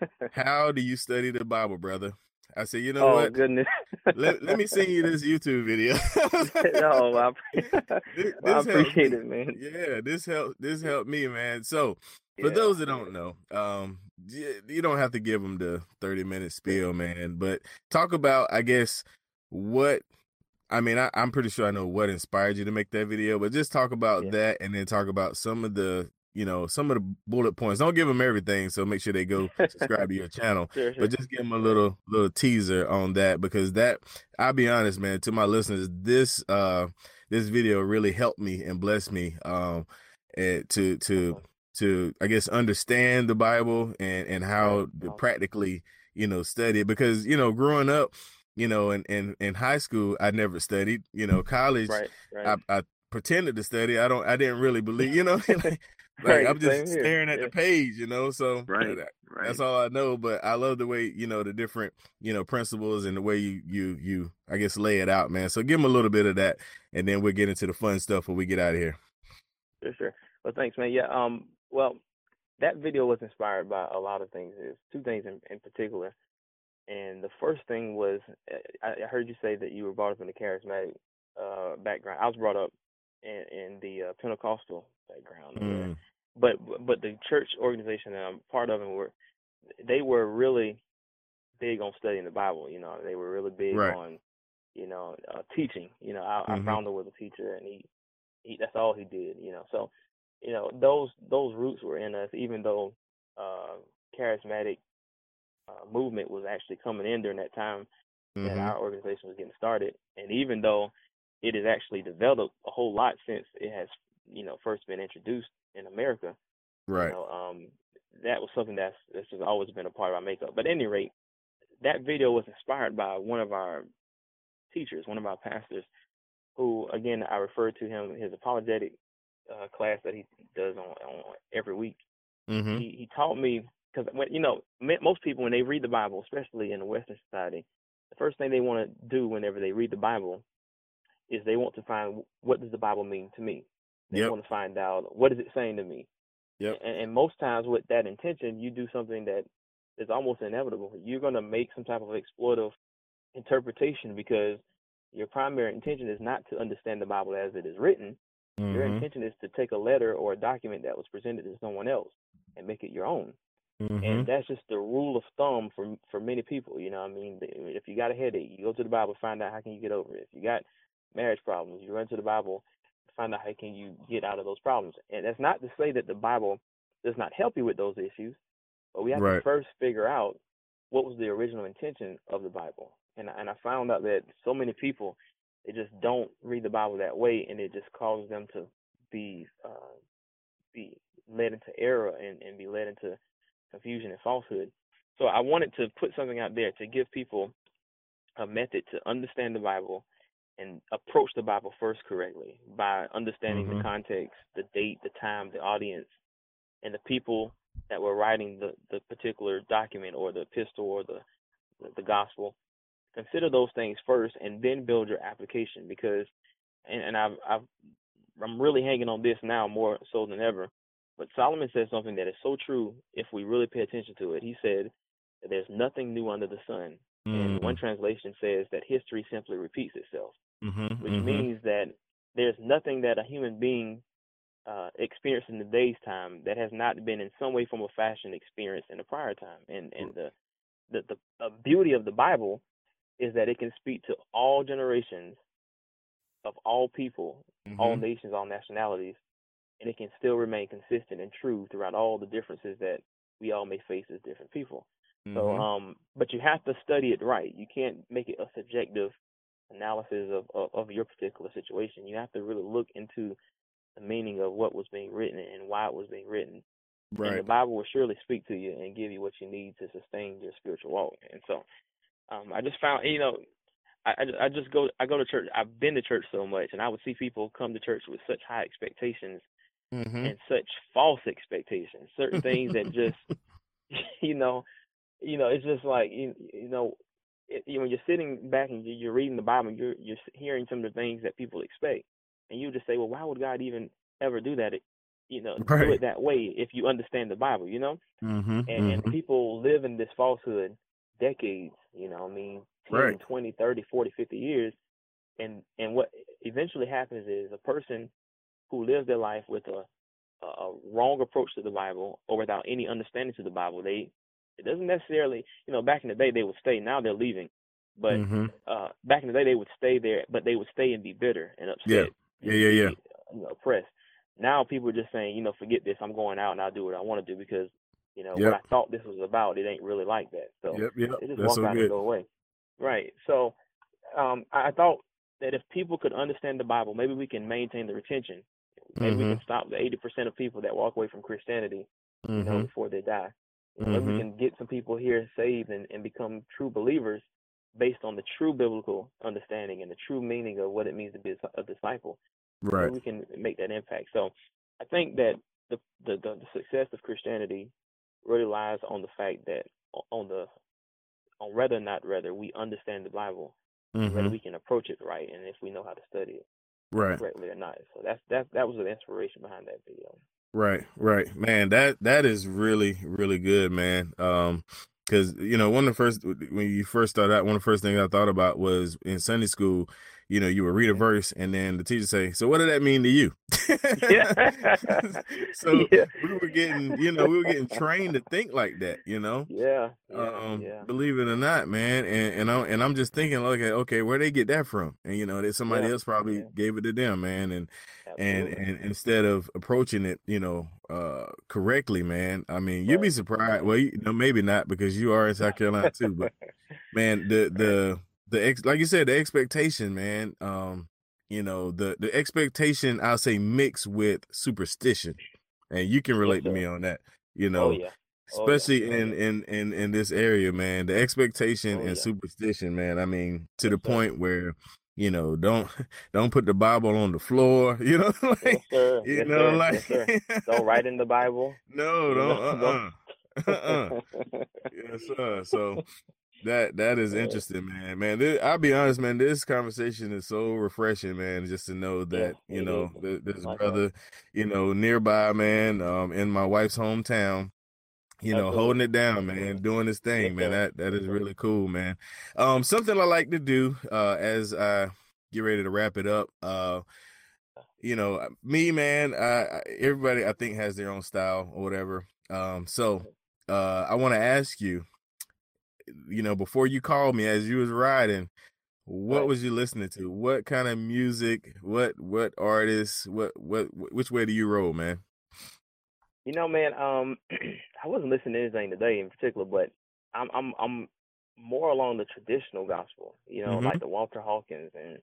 it? How do you study the Bible, brother? I said, you know oh what? goodness. Let, let me send you this YouTube video. no, I, This- well, I helped appreciate it, man. Yeah, this helped. This helped me, man. So for Yeah, those that don't know, um, you don't have to give them the thirty minute spiel, man. But talk about, I guess, what. I mean, I, I'm pretty sure I know what inspired you to make that video, but just talk about Yeah. that, and then talk about some of the, you know, some of the bullet points. Don't give them everything, so make sure they go subscribe to your channel Sure, sure. but just give them a little little teaser on that because that I'll be honest, man, to my listeners, this uh this video really helped me and blessed me um and to to to I guess understand the Bible and and how to practically you know study it because you know growing up you know in in, in high school I never studied you know college right, right. I, I pretended to study I don't I didn't really believe you know like, like Right, I'm just staring at Yeah. the page you know so Right. that- Right. that's all I know, but I love the way you know the different you know principles and the way you you you I guess lay it out, man. So give them a little bit of that, and then we'll get into the fun stuff when we get out of here. Sure, sure. Well, thanks, man. Yeah. Um. Well, that video was inspired by a lot of things. There's two things in, in particular, and the first thing was uh, I, I heard you say that you were brought up in the charismatic uh, background. I was brought up in, in the uh, Pentecostal background, Mm, but but the church organization that I'm part of and were they were really big on studying the Bible. You know, they were really big Right. on you know uh, teaching. You know, Mhm. our founder was a teacher, and he, he that's all he did. You know, so you know those those roots were in us, even though uh, charismatic uh, movement was actually coming in during that time that mhm. our organization was getting started, and even though it has actually developed a whole lot since it has you know first been introduced in America. Right. You know, um, that was something that's that's just always been a part of our makeup. But at any rate, that video was inspired by one of our teachers, one of our pastors, who again I referred to him his apologetic uh, class that he does on, on every week. Mm-hmm. He he taught me because when you know most people when they read the Bible, especially in the Western society, the first thing they want to do whenever they read the Bible is they want to find what does the Bible mean to me. They Yep. want to find out what is it saying to me. Yep. And, and most times with that intention, you do something that is almost inevitable. You're going to make some type of exploitive interpretation because your primary intention is not to understand the Bible as it is written. Mm-hmm. Your intention is to take a letter or a document that was presented to someone else and make it your own. Mm-hmm. And that's just the rule of thumb for for many people. You know, I mean, if you got a headache, you go to the Bible, find out how can you get over it. If you got marriage problems, you run to the Bible, find out how can you get out of those problems. And that's not to say that the Bible does not help you with those issues, but we have right. to first figure out what was the original intention of the Bible. And and I found out that so many people they just don't read the Bible that way, and it just causes them to be uh, be led into error and, and be led into confusion and falsehood. So I wanted to put something out there to give people a method to understand the Bible and approach the Bible first correctly by understanding mm-hmm. the context, the date, the time, the audience, and the people that were writing the, the particular document or the epistle or the the gospel. Consider those things first, and then build your application. Because, and, and I've, I've I'm really hanging on this now more so than ever. But Solomon said something that is so true if we really pay attention to it. He said that there's nothing new under the sun. Mm. And one translation says that history simply repeats itself, mm-hmm, which mm-hmm. means that there's nothing that a human being uh, experienced in today's time that has not been in some way, form, or fashion experienced in a prior time. And and the the, the uh, beauty of the Bible is that it can speak to all generations of all people, mm-hmm. all nations, all nationalities, and it can still remain consistent and true throughout all the differences that we all may face as different people. Mm-hmm. So, um, but you have to study it right. You can't make it a subjective analysis of, of, of your particular situation. You have to really look into the meaning of what was being written and why it was being written. Right. And the Bible will surely speak to you and give you what you need to sustain your spiritual walk. And so, um, I just found, you know, I, I just go I go to church. I've been to church so much, and I would see people come to church with such high expectations mm-hmm. and such false expectations. Certain things that just, you know, you know, it's just like you, you know, it, you know, when you're sitting back and you're reading the Bible, you're you're hearing some of the things that people expect, and you just say, well, why would God even ever do that? It, you know, right. do it that way if you understand the Bible, you know. Mm-hmm, and, mm-hmm. and people live in this falsehood decades. You know, I mean, 10, right. 20, 30, 40, 50 years, and and what eventually happens is a person who lives their life with a, a wrong approach to the Bible or without any understanding to the Bible. They it doesn't necessarily, you know, back in the day they would stay. Now they're leaving, but mm-hmm. uh, back in the day they would stay there, but they would stay and be bitter and upset. Yeah, yeah, yeah, yeah. Be, you know, oppressed. Now people are just saying, you know, forget this. I'm going out and I'll do what I want to do because, you know, yep. what I thought this was about, it ain't really like that. So yep, yep. they just That's walk so out good. and go away. Right. So um, I thought that if people could understand the Bible, maybe we can maintain the retention Maybe mm-hmm. we can stop the eighty percent of people that walk away from Christianity, mm-hmm. you know, mm-hmm. before they die. Mm-hmm. Maybe we can get some people here saved and, and become true believers based on the true biblical understanding and the true meaning of what it means to be a, disciple. Right. Maybe we can make that impact. So I think that the, the the, the success of Christianity really lies on the fact that on the on whether or not rather we understand the Bible, mm-hmm. whether we can approach it right, and if we know how to study it right correctly or not. So that's that that was the inspiration behind that video. Right, right, man. That that is really really good, man. Um, because you know one of the first when you first started out, one of the first things I thought about was in Sunday school you know, you would read a verse and then the teacher say, "So what did that mean to you?" yeah. so yeah. we were getting, you know, we were getting trained to think like that, you know. Yeah. yeah, um, yeah. Believe it or not, man, and and I'm and I'm just thinking, okay, okay, where they get that from? And you know, that somebody else probably gave it to them, man, and and and instead of approaching it, you know, uh, correctly, man. I mean, you'd be surprised. Well, you know, maybe not because you are in South Carolina too, but man, the the the ex, like you said, the expectation, man. Um, you know, the the expectation I'll say mixed with superstition, and you can relate to me on that. You oh, know, oh, yeah. oh, especially yeah. in in in in this area, man. The expectation oh, and yeah. superstition, man. I mean, to the point where you know, don't don't put the Bible on the floor. You know, like yes, you yes, know, sir. like yes, don't write in the Bible. no, don't. Uh, uh-uh. uh. yes, sir. So that that is interesting, man. Man, this, I'll be honest, man. This conversation is so refreshing, man. Just to know that yeah, you know is. this My brother, you know, nearby, man, um, in my wife's hometown, you know, Absolutely. holding it down, man, doing his thing, man. That that is really cool, man. Um, something I like to do, uh, as I get ready to wrap it up, uh, you know, uh, me, man, I, everybody I think has their own style or whatever. Um, so, uh, I want to ask you, you know, before you called me as you was riding, what right. was you listening to? What kind of music? What what artists? What what which way do you roll, man? You know, man, um, I wasn't listening to anything today in particular, but I'm I'm I'm more along the traditional gospel. You know, mm-hmm. like the Walter Hawkins and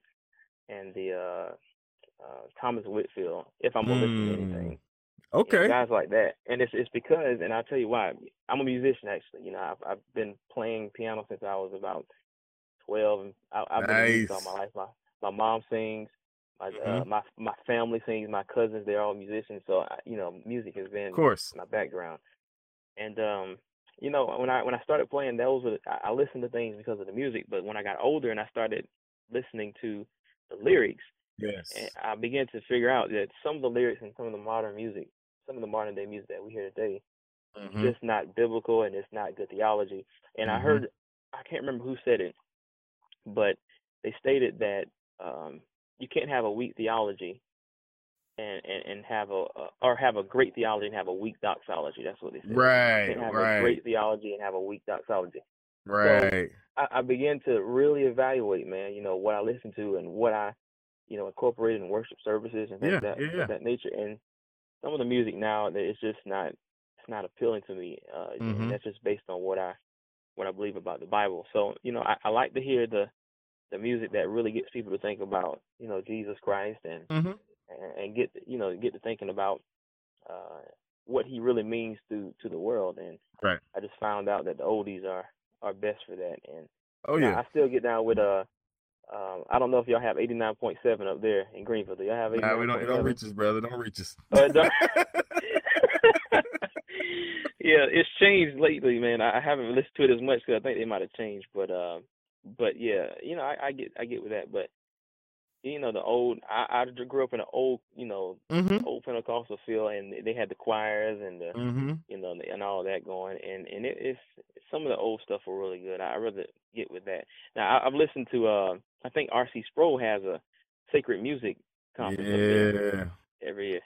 and the uh, uh Thomas Whitfield. If I'm gonna mm. listen to mm. anything, okay, you know, guys like that, and it's it's because, and I'll tell you why. I'm a musician actually. You know, I've I've been playing piano since I was about twelve, and I, I've been nice. all my life. My my mom sings. My mm-hmm. uh, my my family sings. My cousins, they're all musicians. So I, you know, music has been of course my background. And um, you know, when I when I started playing, those were I, I listened to things because of the music. But when I got older and I started listening to the lyrics, yes, I began to figure out that some of the lyrics and some of the modern music, some of the modern day music that we hear today, mm-hmm. just not biblical and it's not good theology. And mm-hmm. I heard, I can't remember who said it, but they stated that um, you can't have a weak theology and, and, and have a or have a great theology and have a weak doxology. That's what they said. Right. You have right. a great theology and have a weak doxology. Right. So I, I began to really evaluate, man. You know what I listen to and what I, you know, incorporated in worship services and things yeah, that yeah. that nature. And some of the music now, it's just not it's not appealing to me. Uh, mm-hmm. That's just based on what I what I believe about the Bible. So you know, I, I like to hear the the music that really gets people to think about you know Jesus Christ and mm-hmm. and, and get you know get to thinking about uh, what he really means to to the world. And right. I just found out that the oldies are are best for that. And oh yeah, I still get down with uh. Um, I don't know if y'all have 89.7 up there in Greenville. Do y'all have 89.7? Nah, we don't, it don't reach us, brother. Don't reach us. Uh, don't... yeah, it's changed lately, man. I haven't listened to it as much because I think they might have changed. But uh, but yeah, you know, I, I get I get with that, but you know the old I, I grew up in an old you know mm-hmm. old Pentecostal feel and they had the choirs and the mm-hmm. you know and all that going and and it, it's some of the old stuff were really good. I rather get with that. Now I, have listened to uh I think R.C. Sproul has a sacred music conference yeah. every year,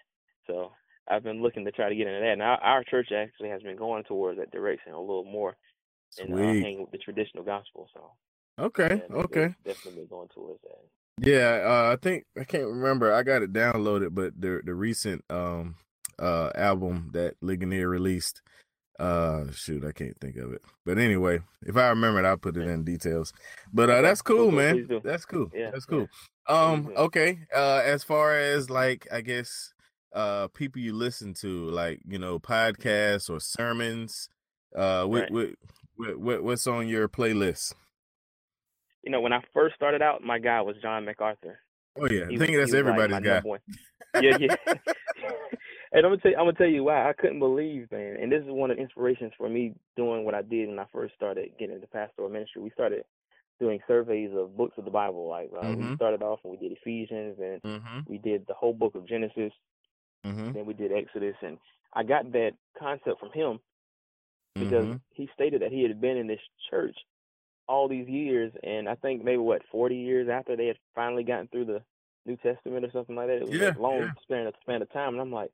so I've been looking to try to get into that. Now our church actually has been going towards that direction a little more Sweet. and uh, hang with the traditional gospel. So Okay. yeah, okay. Definitely going towards that. Yeah, uh, I think I can't remember. I got it downloaded, but the the recent um uh album that Ligonier released, uh shoot, I can't think of it. But anyway, if I remember it, I'll put it in details. But uh that's cool, man. That's cool. Yeah, that's cool. Um, okay. Uh as far as like I guess uh people you listen to, like, you know, podcasts or sermons, uh what right. what, what what's on your playlist? you know, when I first started out, my guy was John MacArthur. Oh yeah, he, I think that's everybody's like guy. yeah, yeah. and I'm gonna tell you, I'm gonna tell you why I couldn't believe, man. And this is one of the inspirations for me doing what I did when I first started getting into pastoral ministry. We started doing surveys of books of the Bible. Like uh, mm-hmm. we started off and we did Ephesians, and mm-hmm. we did the whole book of Genesis. Mm-hmm. Then we did Exodus, and I got that concept from him because mm-hmm. he stated that he had been in this church all these years, and I think maybe what forty years after they had finally gotten through the New Testament or something like that. It was yeah, a long yeah. span of span of time, and I'm like,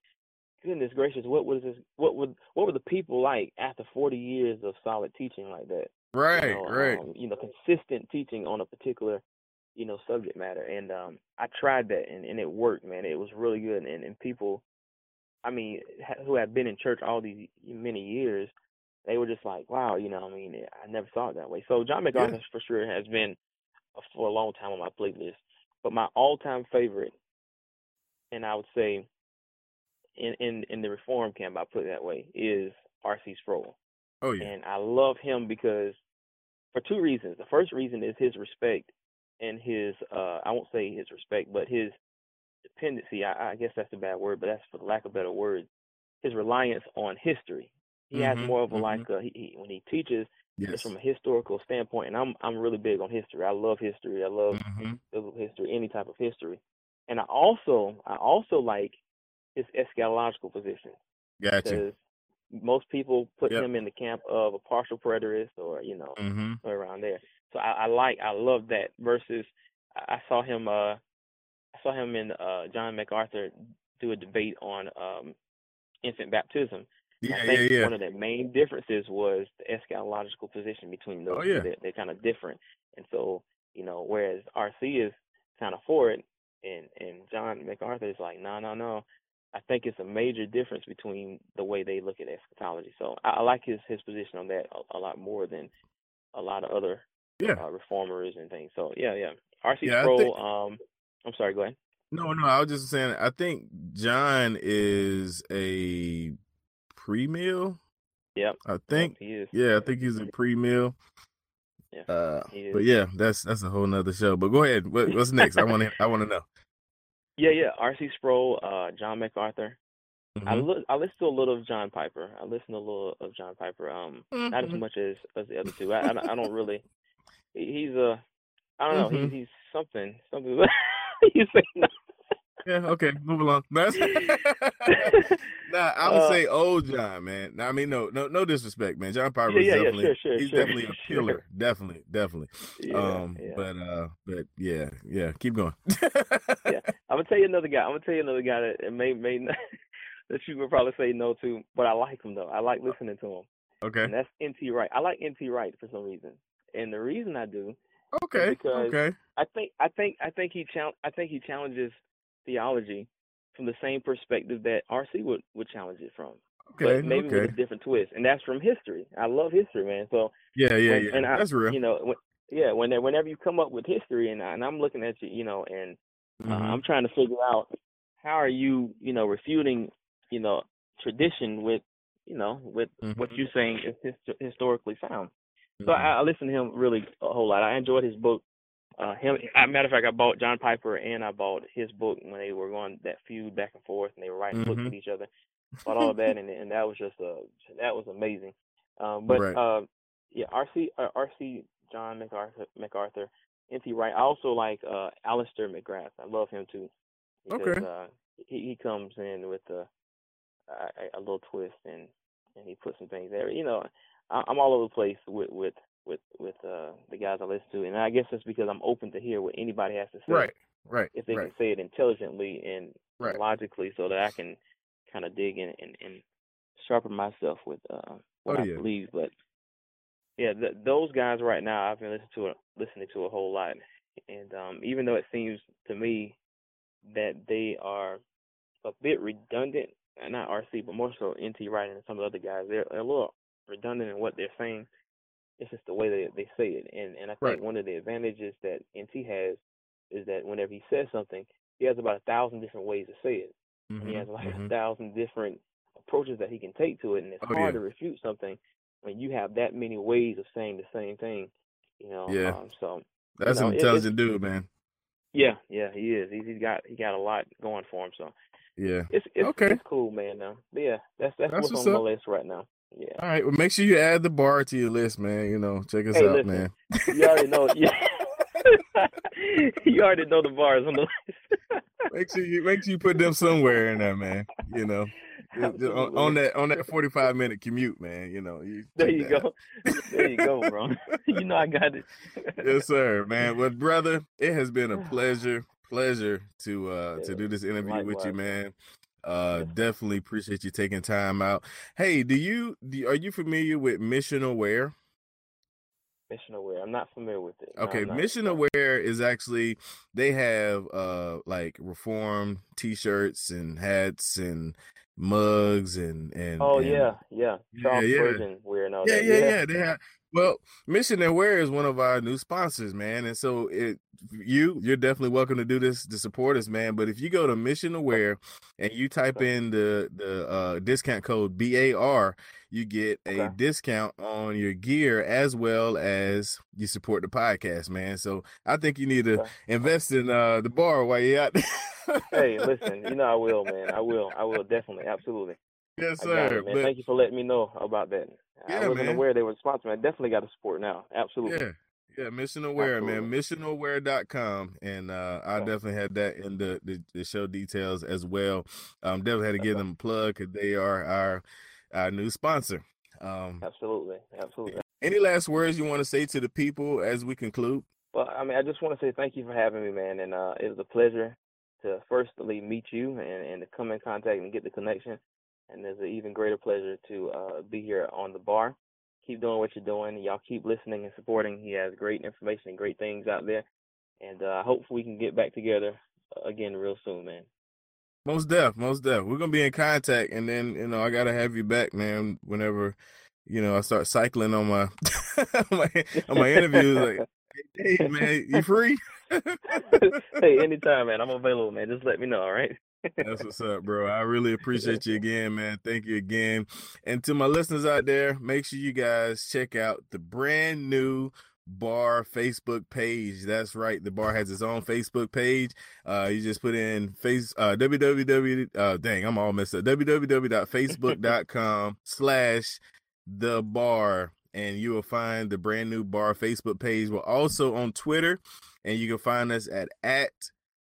goodness gracious, what was this? What would what were the people like after forty years of solid teaching like that? Right, you know, right. Um, you know, consistent teaching on a particular you know subject matter, and um, I tried that, and, and it worked, man. It was really good, and and people, I mean, who had been in church all these many years they were just like, wow, you know, I mean, I never saw it that way. So John MacArthur yeah. for sure has been for a long time on my playlist. But my all-time favorite, and I would say, in in in the reform camp, I put it that way, is R.C. Sproul. Oh yeah. And I love him because for two reasons. The first reason is his respect and his uh I won't say his respect, but his dependency. I, I guess that's a bad word, but that's for the lack of better word. His reliance on history he mm-hmm, has more of a mm-hmm. like a, he, he, when he teaches yes. it's from a historical standpoint and I'm I'm really big on history. I love history. I love mm-hmm. biblical history, any type of history. And I also I also like his eschatological position. Gotcha. most people put yep. him in the camp of a partial preterist or you know mm-hmm. around there. So I, I like I love that versus I saw him uh I saw him in uh John MacArthur do a debate on um infant baptism. Yeah, I think yeah, yeah. One of the main differences was the eschatological position between those. Oh, yeah. They're, they're kind of different, and so you know, whereas RC is kind of for it, and and John MacArthur is like, no, no, no. I think it's a major difference between the way they look at eschatology. So I, I like his his position on that a, a, lot more than a lot of other yeah. uh, reformers and things. So yeah, yeah. RC Yeah, Sproul. think- Um, I'm sorry. Go ahead. No, no, I was just saying. I think John is a pre-mil. Yep. I think. Yep, he is. Yeah, I think he's a pre-mil. Yeah, Uh, but yeah, that's that's a whole nother show. But go ahead. What, what's next? I want to. I want to know. Yeah, yeah. R.C. Sproul, uh, John MacArthur. I Mhm. li- I listen to a little of John Piper. I listen to a little of John Piper. Um, not as Mhm. much as as the other two. I I, don't- I don't really. He's a. I don't know. Mhm. He's he's something something. you say no. Yeah. Okay. Move along. That's, nah, I would Uh, say old John, man. Nah, I mean, no, no, no disrespect, man. John Piper Yeah, yeah, yeah, definitely. sure, sure, he's sure, definitely a killer. Definitely, definitely. Um, but uh, but yeah, yeah. Keep going. yeah. I'm gonna tell you another guy. I'm gonna tell you another guy that it may may not, that you would probably say no to, but I like him though. I like listening to him, Okay. and that's N.T. Wright. I like N.T. Wright for some reason, and the reason I do, Okay. because- Okay. I think I think I think he chal- I think he challenges theology from the same perspective that R.C. would would challenge it from, Okay. but maybe with a different twist, and that's from history. I love history, man. So Yeah. Yeah. Yeah. and I, That's real. you know, when, yeah, when whenever you come up with history, and, I, and I'm looking at you, you know, and uh, Mhm. I'm trying to figure out how are you, you know, refuting, you know, tradition with, you know, with what Mhm. you're saying is his- historically sound. So Mhm. I, I listened to him really a whole lot. I enjoyed his book. Uh, him, as a matter of fact, I bought John Piper and I bought his book when they were going that feud back and forth and they were writing books Mhm. with each other. Bought all of that and and that was just uh that was amazing. Um, but Right. uh, yeah, RC uh, RC John MacArthur MacArthur, N.T. Wright. I also like uh Alister McGrath. I love him too. Because, Okay. Uh, he he comes in with a, a a little twist and and he puts some things there. You know, I, I'm all over the place with with with with uh the guys I listen to, and I guess that's because I'm open to hear what anybody has to say. Right. Right. If they right. can say it intelligently and Right. logically, so that I can kind of dig in and, and sharpen myself with uh what Oh, I yeah. believe. But yeah, th- those guys right now, I've been listening to a, listening to a whole lot, and um even though it seems to me that they are a bit redundant, not RC, but more so NT Wright and some of the other guys, they're a little redundant in what they're saying. It's just the way that they say it, and and I think Right. one of the advantages that NT has is that whenever he says something, he has about a thousand different ways to say it. And he has like mhm. a thousand different approaches that he can take to it, and it's Oh, hard yeah. to refute something when you have that many ways of saying the same thing. You know, Yeah. um, so That's know, an intelligent dude, man. yeah, yeah, he is. He's, he's got he got a lot going for him. So Yeah. it's it's, Okay. it's cool, man. Now, but yeah, that's that's, That's what's, what's on up. my list right now. Yeah, All right. Well, make sure you add the bar to your list, man. You know, check us Hey, out, listen. man. you already know. Yeah, you already know the bars on the list. Make sure you make sure you put them somewhere in there, man. You know, on, on that on that forty five minute commute, man. You know, you There you that go. There you go, bro. you know I got it. yes, sir, man. Well, brother, it has been a pleasure, pleasure to uh to do this interview with you, man. Uh, definitely appreciate you taking time out. Hey, do you do, are you familiar with Missional Wear? Missional Wear. I'm not familiar with it. Okay, I'm. Mission No. Aware is actually they have uh like reform t-shirts and hats and mugs and and Oh and- yeah, yeah. Yeah, Charles yeah. And all yeah, that. yeah, yeah. They have well, Missional Wear is one of our new sponsors, man, and so it you you're definitely welcome to do this to support us, man. But if you go to Missional Wear and you type in the the uh, discount code BAR, you get a Okay. discount on your gear as well as you support the podcast, man. So I think you need to Okay. invest in uh, the bar while you're out. Hey, listen, you know I will, man. I will. I will definitely, absolutely. yes, sir. it, man. But- Thank you for letting me know about that. Yeah, I wasn't man. aware they were sponsoring. I definitely got to support now. Absolutely. Yeah. Yeah, Missional Wear, man. Absolutely. Missionalwear.com. And uh I Okay. definitely had that in the, the, the show details as well. Um definitely had to give them a plug because they are our our new sponsor. Um, absolutely, absolutely. Any last words you want to say to the people as we conclude? Well, I mean, I just want to say thank you for having me, man, and uh, it was a pleasure to firstly meet you and, and to come in contact and get the connection. And there's an even greater pleasure to uh, be here on the bar. Keep doing what you're doing. Y'all keep listening and supporting. He has great information and great things out there. And uh, hopefully we can get back together uh, again real soon, man. Most def, most def. We're gonna be in contact, and then you know I gotta have you back, man. Whenever you know I start cycling on my on my, on my interviews, like, hey man, you free? hey, anytime, man. I'm available, man. Just let me know, all right? That's what's up, bro. I really appreciate you again, man. Thank you again. And to my listeners out there, make sure you guys check out the brand new bar facebook page that's right the bar has its own facebook page uh you just put in face uh www uh dang i'm all messed up www.facebook.com slash the bar and you will find the brand new bar facebook page we're also on twitter and you can find us at at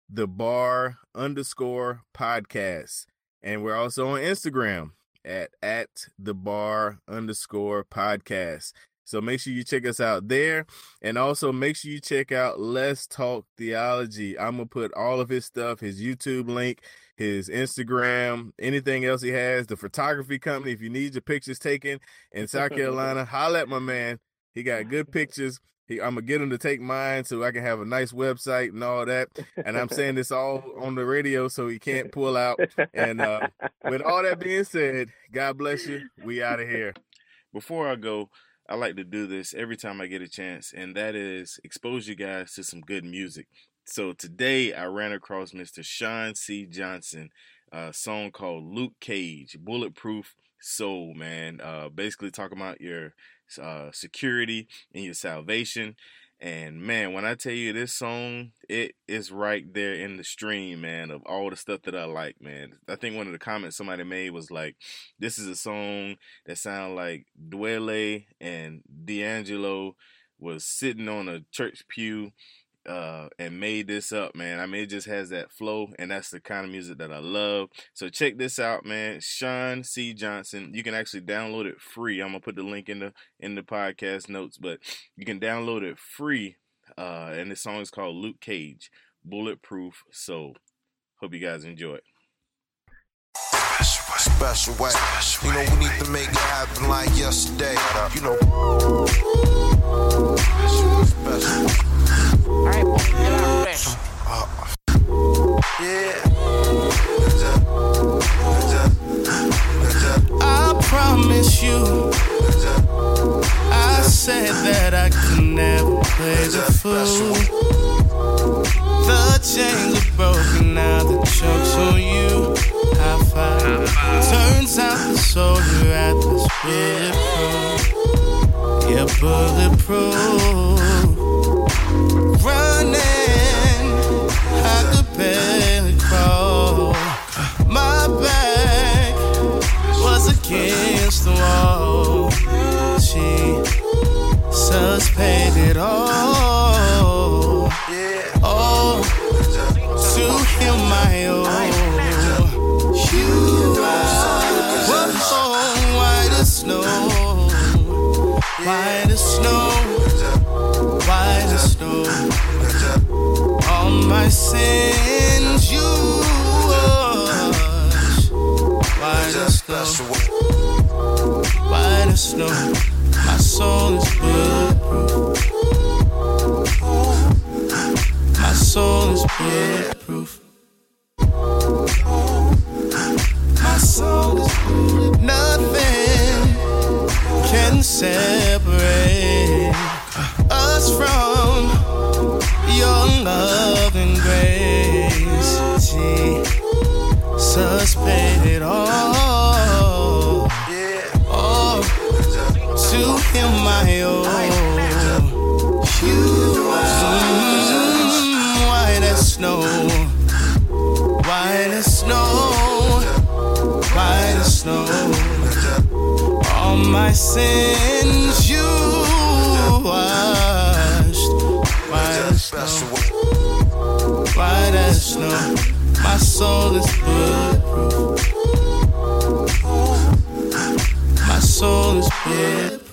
the bar underscore podcast and we're also on instagram at at the bar underscore podcast so make sure you check us out there. And also make sure you check out Let's Talk Theology. I'm going to put all of his stuff, his YouTube link, his Instagram, anything else he has, the photography company. If you need your pictures taken in South Carolina, holla at my man. He got good pictures. He, I'm gonna get him to take mine so I can have a nice website and all that. And I'm saying this all on the radio so he can't pull out. And uh, with all that being said, God bless you. We out of here. Before I go, I like to do this every time I get a chance, and that is expose you guys to some good music. So today I ran across Mr. Sean C. Johnson, a song called Luke Cage, Bulletproof Soul, man. Uh, basically talking about your uh, security and your salvation. And man, when I tell you this song, it is right there in the stream, man, of all the stuff that I like, man. I think one of the comments somebody made was like, "This is a song that sound like Dwele and D'Angelo was sitting on a church pew uh, and made this up, man. I mean, it just has that flow, and that's the kind of music that I love. So check this out, man. Sean C. Johnson. You can actually download it free. I'm gonna put the link in the in the podcast notes, but you can download it free. Uh, and this song is called Luke Cage, Bulletproof Soul. Hope you guys enjoy it. Special way. You know, we need to make it happen like yesterday. You know. Him I owe. You are white as snow, white as snow, white as snow. All my sins you washed special. White as snow, my soul is bulletproof. soul is bulletproof.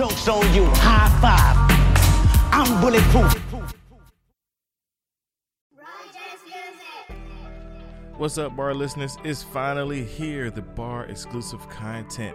Jokes on you, high five. I'm bulletproof. What's up, bar listeners? It's finally here, the bar exclusive content.